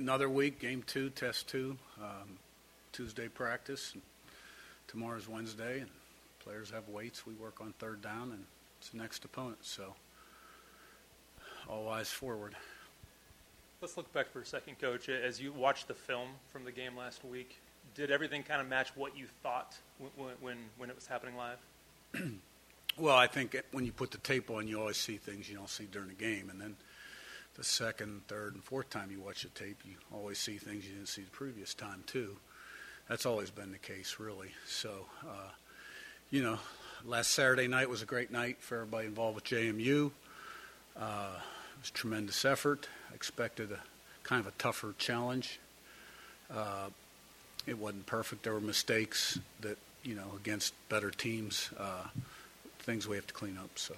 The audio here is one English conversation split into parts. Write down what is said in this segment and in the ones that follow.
another week, game two, test two, um, Tuesday practice. And tomorrow's Wednesday, and players have weights. We work on third down, and it's the next opponent. So all eyes forward. Let's look back for a second, Coach. As you watched the film from the game last week, did everything kind of match what you thought when, when, when it was happening live? well, I think when you put the tape on, you always see things you don't see during the game. And then the second, third, and fourth time you watch the tape, you always see things you didn't see the previous time, too. That's always been the case, really. So, uh, you know, last Saturday night was a great night for everybody involved with JMU. Uh, it was tremendous effort. I expected a kind of a tougher challenge. Uh, it wasn't perfect. There were mistakes that you know against better teams, uh, things we have to clean up. So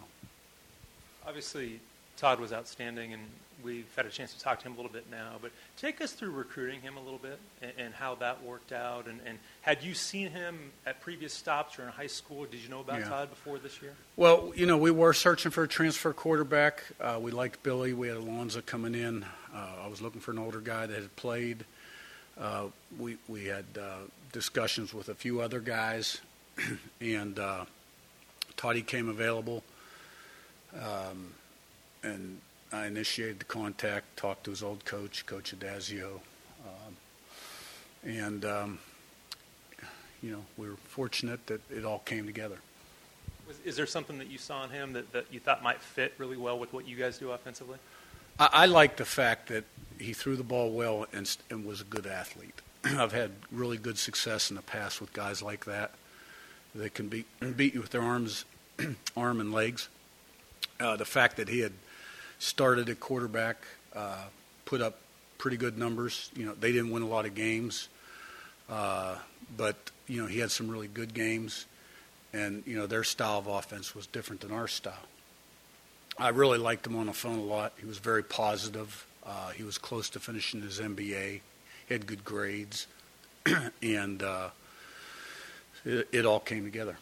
obviously, Todd was outstanding, and we've had a chance to talk to him a little bit now. But take us through recruiting him a little bit and, and how that worked out. And, and, had you seen him at previous stops or in high school? Did you know about yeah. Todd before this year? Well, you know, we were searching for a transfer quarterback. Uh, we liked Billy. We had Alonzo coming in. Uh, I was looking for an older guy that had played. Uh, we we had uh, discussions with a few other guys, and uh, Toddy came available, um, and I initiated the contact, talked to his old coach, Coach Addazio, um, and um, you know we were fortunate that it all came together. Was, is there something that you saw in him that, that you thought might fit really well with what you guys do offensively? I, I like the fact that he threw the ball well and, and was a good athlete. I've had really good success in the past with guys like that. They can beat beat you with their arms, arm and legs. Uh, the fact that he had started at quarterback, uh, put up pretty good numbers. You know, they didn't win a lot of games, uh, but you know he had some really good games, and you know their style of offense was different than our style. I really liked him on the phone a lot. He was very positive. Uh, he was close to finishing his MBA. He had good grades, and uh, it, it, all came together.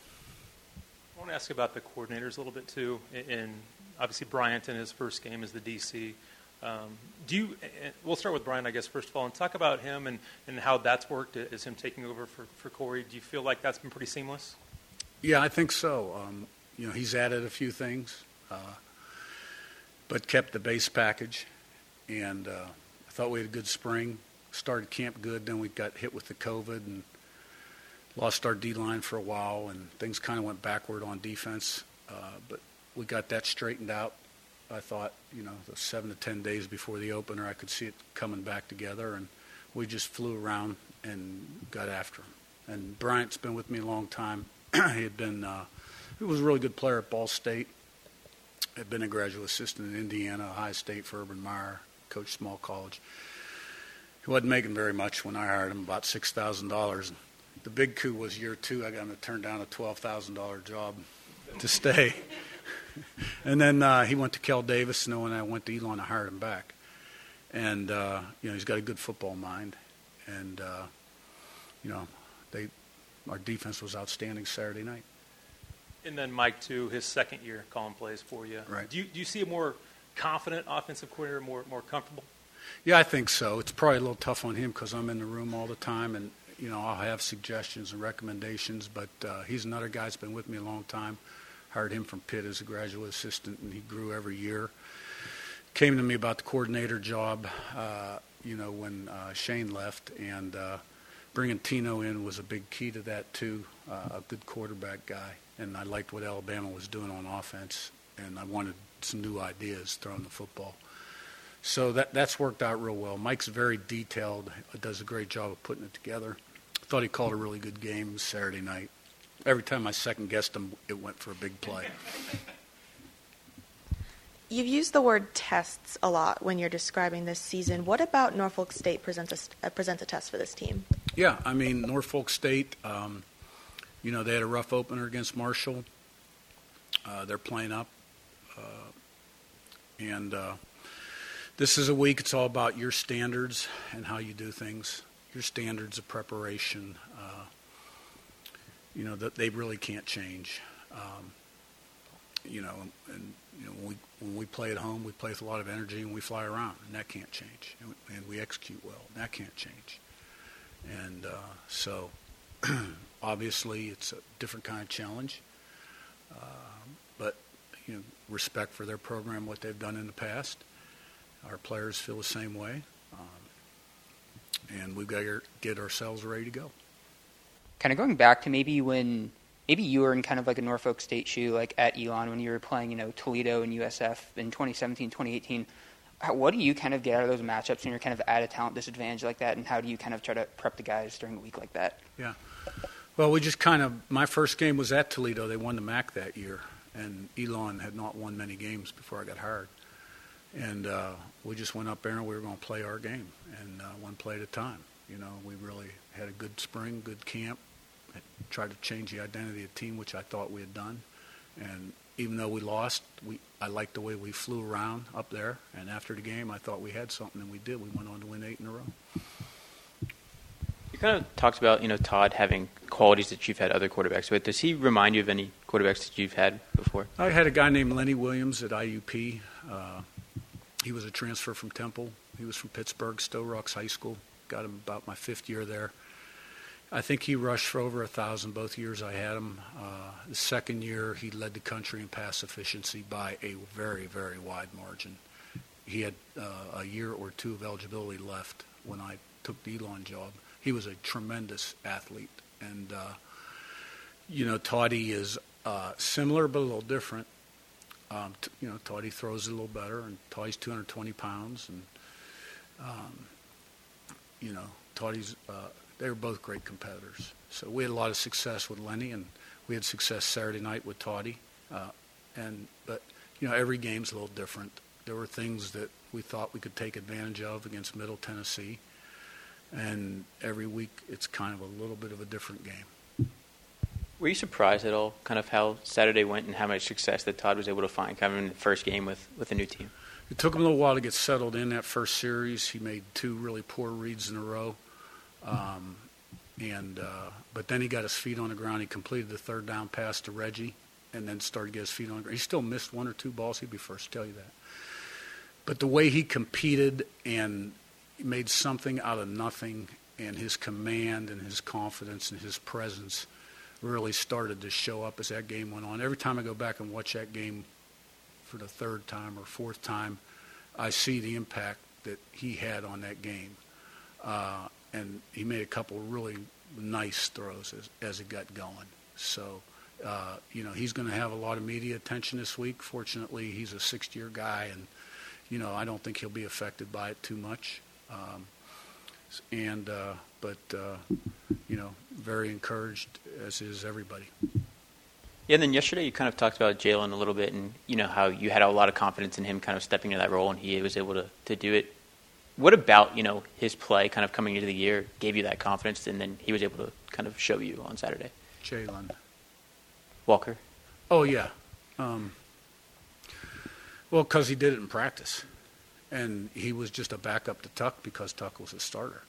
I want to ask about the coordinators a little bit too. And obviously, Bryant in his first game as the DC. Um, do you? We'll start with Bryant, I guess, first of all, and talk about him and, and how that's worked as him taking over for, for Corey. Do you feel like that's been pretty seamless? Yeah, I think so. Um, you know, he's added a few things. Uh, but kept the base package. And uh, I thought we had a good spring. Started camp good, then we got hit with the COVID and lost our D line for a while, and things kind of went backward on defense. Uh, but we got that straightened out. I thought, you know, seven to ten days before the opener, I could see it coming back together, and we just flew around and got after him. And Bryant's been with me a long time. he had been, uh, he was a really good player at Ball State had been a graduate assistant in Indiana, Ohio State for Urban Meyer, coached small college. He wasn't making very much when I hired him, about six thousand dollars. The big coup was year two. I got him to turn down a twelve thousand dollar job to stay. and then uh, he went to Kel Davis, and when I went to Elon, I hired him back. And uh, you know he's got a good football mind, and uh, you know they our defense was outstanding Saturday night. And then Mike, too, his second year calling plays for you. Right. Do you, do you see a more confident offensive coordinator, more, more comfortable? Yeah, I think so. It's probably a little tough on him because I'm in the room all the time, and you know I'll have suggestions and recommendations. But uh, he's another guy that's been with me a long time. Hired him from Pitt as a graduate assistant, and he grew every year. Came to me about the coordinator job, uh, you know, when uh, Shane left, and uh, bringing Tino in was a big key to that too. Uh, a good quarterback guy, and I liked what Alabama was doing on offense, and I wanted some new ideas throwing the football. So that that's worked out real well. Mike's very detailed, does a great job of putting it together. Thought he called a really good game Saturday night. Every time I second guessed him, it went for a big play. You've used the word tests a lot when you're describing this season. What about Norfolk State presents a, uh, presents a test for this team? Yeah, I mean Norfolk State. Um, you know they had a rough opener against Marshall. Uh, they're playing up, uh, and uh, this is a week. It's all about your standards and how you do things. Your standards of preparation. You know that they really can't change. Um, you know, and you know, when we when we play at home, we play with a lot of energy and we fly around, and that can't change. And we, and we execute well, and that can't change. And uh, so, obviously, it's a different kind of challenge. Uh, but you know, respect for their program, what they've done in the past. Our players feel the same way, um, and we've got to get ourselves ready to go. Kind of going back to maybe when maybe you were in kind of like a Norfolk State shoe, like at Elon when you were playing, you know, Toledo and USF in 2017, 2018. How, what do you kind of get out of those matchups when you're kind of at a talent disadvantage like that, and how do you kind of try to prep the guys during a week like that? Yeah. Well, we just kind of, my first game was at Toledo. They won the MAC that year, and Elon had not won many games before I got hired. And uh, we just went up there and we were going to play our game, and uh, one play at a time. You know, we really had a good spring, good camp, tried to change the identity of the team, which I thought we had done. And even though we lost, we I liked the way we flew around up there. And after the game, I thought we had something, and we did. We went on to win eight in a row. You kind of talked about you know Todd having qualities that you've had other quarterbacks with. Does he remind you of any quarterbacks that you've had before? I had a guy named Lenny Williams at IUP. Uh, he was a transfer from Temple. He was from Pittsburgh, Sto-Rox High School. Got him about my fifth year there. I think he rushed for over a thousand both years I had him. Uh, the second year, he led the country in pass efficiency by a very, very wide margin. He had uh, a year or two of eligibility left when I took the Elon job. He was a tremendous athlete, and uh, you know, Toddy is uh, similar but a little different. Um, t- you know, Toddy throws a little better, and Toddy's 220 pounds, and um, you know, Toddy's uh, they were both great competitors. So we had a lot of success with Lenny, and we had success Saturday night with Toddy. Uh, and but you know, every game's a little different. There were things that we thought we could take advantage of against Middle Tennessee, and every week it's kind of a little bit of a different game. Were you surprised at all, kind of how Saturday went and how much success that Todd was able to find, kind of in the first game with, with a new team? It took him a little while to get settled in that first series. He made two really poor reads in a row. Um, and uh, but then he got his feet on the ground. He completed the third down pass to Reggie, and then started to get his feet on the ground. He still missed one or two balls. He'd be first to tell you that. But the way he competed and made something out of nothing, and his command and his confidence and his presence really started to show up as that game went on. Every time I go back and watch that game for the third time or fourth time, I see the impact that he had on that game. Uh, and he made a couple really nice throws as, as it got going. So, uh, you know, he's going to have a lot of media attention this week. Fortunately, he's a sixth-year guy, and you know, I don't think he'll be affected by it too much. Um, and uh, but uh, you know, very encouraged as is everybody. Yeah, and then yesterday you kind of talked about Jalen a little bit, and you know how you had a lot of confidence in him kind of stepping into that role, and he was able to to do it what about you know his play kind of coming into the year gave you that confidence, and then he was able to kind of show you on Saturday? Jalen Walker. Oh yeah, um, well because he did it in practice, and he was just a backup to Tuck because Tuck was a starter,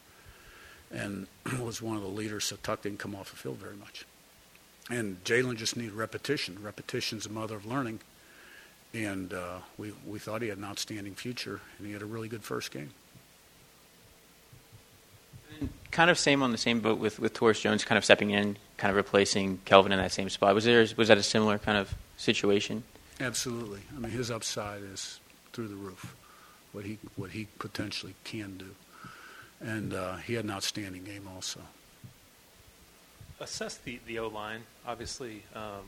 and was one of the leaders. So Tuck didn't come off the field very much, and Jalen just needed repetition. Repetition's the mother of learning, and uh, we we thought he had an outstanding future, and he had a really good first game kind of same on the same boat with with Torres Jones, kind of stepping in, kind of replacing Kelvin in that same spot. Was there was that a similar kind of situation? Absolutely. I mean, his upside is through the roof. What he what he potentially can do, and uh, he had an outstanding game also. Assess the the O line. Obviously, um,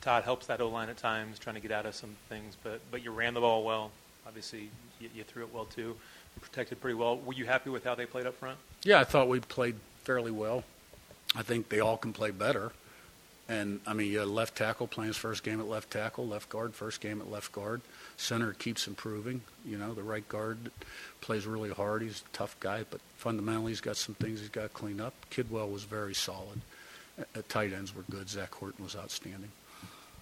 Todd helps that O line at times, trying to get out of some things. But but you ran the ball well. Obviously, you, you threw it well too protected pretty well. Were you happy with how they played up front? Yeah, I thought we played fairly well. I think they all can play better. And I mean, left tackle playing his first game at left tackle, left guard first game at left guard. Center keeps improving. You know, the right guard plays really hard. He's a tough guy, but fundamentally he's got some things he's got to clean up. Kidwell was very solid. At tight ends were good. Zach Horton was outstanding.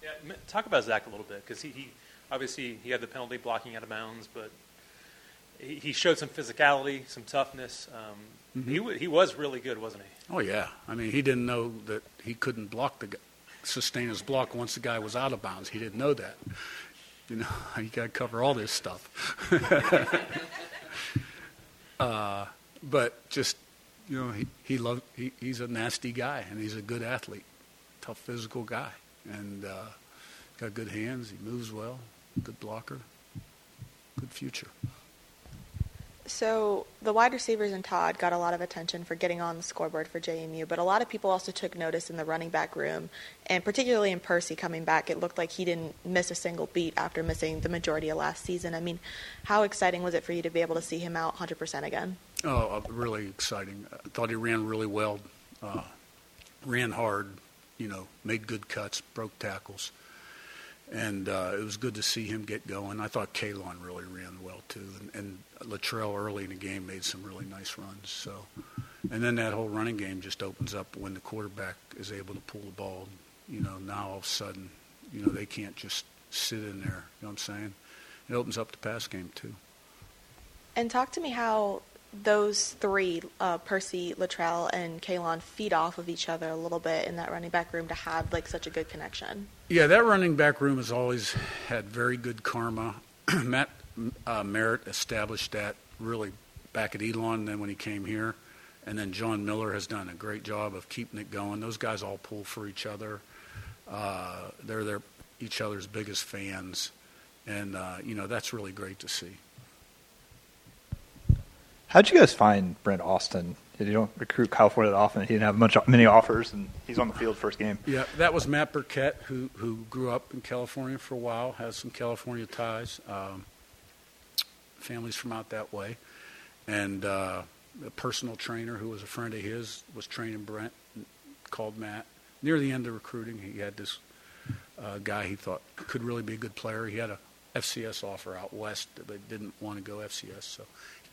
Yeah, talk about Zach a little bit because he, he obviously he had the penalty blocking out of bounds, but he, showed some physicality, some toughness. Um, mm-hmm. He he was really good, wasn't he? Oh yeah. I mean, he didn't know that he couldn't block the guy. sustain his block once the guy was out of bounds. He didn't know that. You know, you got to cover all this stuff. uh, but just, you know, he, he loved, he, he's a nasty guy and he's a good athlete, tough physical guy. And uh, got good hands. He moves well, good blocker, good future. So the wide receivers and Todd got a lot of attention for getting on the scoreboard for JMU, but a lot of people also took notice in the running back room, and particularly in Percy coming back, it looked like he didn't miss a single beat after missing the majority of last season. I mean, how exciting was it for you to be able to see him out 100% again? Oh, uh, really exciting. I thought he ran really well, uh, ran hard, you know, made good cuts, broke tackles and uh, it was good to see him get going. I thought Kaelon really ran well too, and, and Latrell early in the game made some really nice runs. So, and then that whole running game just opens up when the quarterback is able to pull the ball. You know, now all of a sudden, you know, they can't just sit in there. You know what I'm saying? It opens up the pass game too. And talk to me how those three, uh, Percy, Latrell, and Kaelon, feed off of each other a little bit in that running back room to have like such a good connection. Yeah, that running back room has always had very good karma. Matt uh, Merritt established that really back at Elon, then when he came here, and then John Miller has done a great job of keeping it going. Those guys all pull for each other. Uh, they're their each other's biggest fans, and uh, you know that's really great to see. How'd you guys find Brent Austin? You don't recruit Ford that often. He didn't have much many offers, and he's on the field first game. Yeah, that was Matt Burkett, who who grew up in California for a while, has some California ties. Um, families from out that way, and uh, a personal trainer who was a friend of his was training Brent. Called Matt near the end of recruiting. He had this uh, guy he thought could really be a good player. He had a FCS offer out west, but didn't want to go FCS, so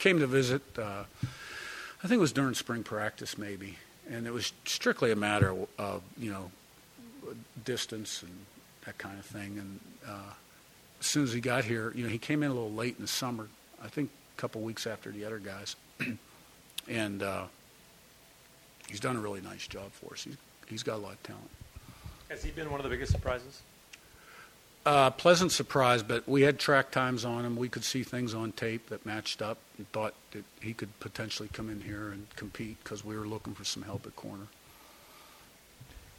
came to visit. Uh, I think it was during spring practice, maybe, and it was strictly a matter of you know distance and that kind of thing. And uh, as soon as he got here, you know, he came in a little late in the summer. I think a couple weeks after the other guys, and uh, he's done a really nice job for us. He's, he's got a lot of talent. Has he been one of the biggest surprises? Uh, pleasant surprise, but we had track times on him. We could see things on tape that matched up and thought that he could potentially come in here and compete because we were looking for some help at corner.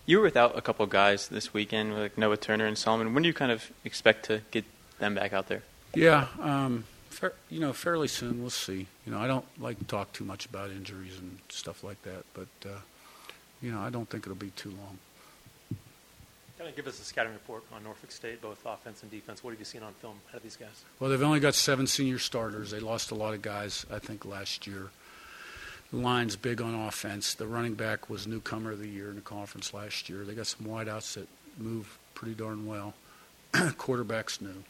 You were without a couple of guys this weekend, like Noah Turner and Solomon. When do you kind of expect to get them back out there? Yeah, um, fair, you know, fairly soon. We'll see. You know, I don't like to talk too much about injuries and stuff like that, but uh, you know, I don't think it'll be too long. Give us a scouting report on Norfolk State, both offense and defense. What have you seen on film out of these guys? Well, they've only got seven senior starters. They lost a lot of guys, I think, last year. The line's big on offense. The running back was newcomer of the year in the conference last year. They got some wideouts that move pretty darn well. Quarterback's new.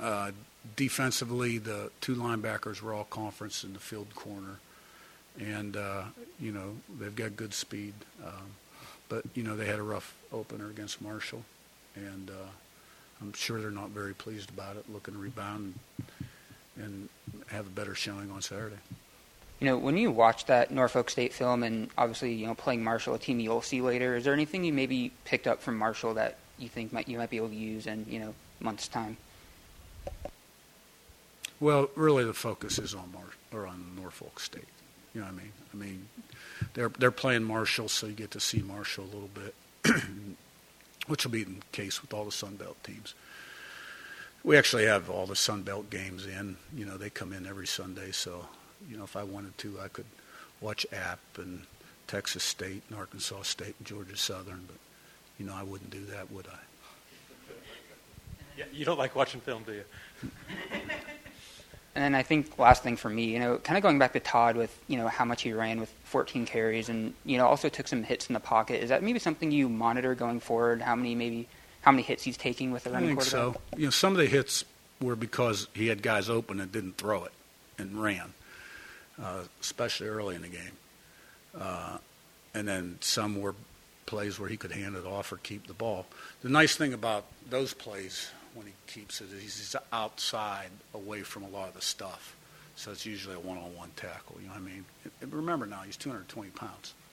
Uh, defensively, the two linebackers were all conference in the field corner, and uh, you know they've got good speed. Um, but you know they had a rough opener against Marshall, and uh, I'm sure they're not very pleased about it. Looking to rebound and, and have a better showing on Saturday. You know, when you watch that Norfolk State film, and obviously, you know, playing Marshall, a team you'll see later, is there anything you maybe picked up from Marshall that you think might you might be able to use in you know months' time? Well, really, the focus is on Mar- or on Norfolk State. You know what I mean? I mean, they're they're playing Marshall, so you get to see Marshall a little bit, which will be the case with all the Sun Belt teams. We actually have all the Sun Belt games in. You know, they come in every Sunday, so you know if I wanted to, I could watch App and Texas State and Arkansas State and Georgia Southern, but you know I wouldn't do that, would I? Yeah, you don't like watching film, do you? And then I think last thing for me, you know, kind of going back to Todd with you know how much he ran with 14 carries, and you know also took some hits in the pocket. Is that maybe something you monitor going forward? How many maybe how many hits he's taking with the running I think quarterback? so. You know, some of the hits were because he had guys open and didn't throw it and ran, uh, especially early in the game. Uh, and then some were plays where he could hand it off or keep the ball. The nice thing about those plays when he keeps it he's outside, away from a lot of the stuff. So it's usually a one-on-one tackle. You know what I mean? Remember now, he's 220 pounds.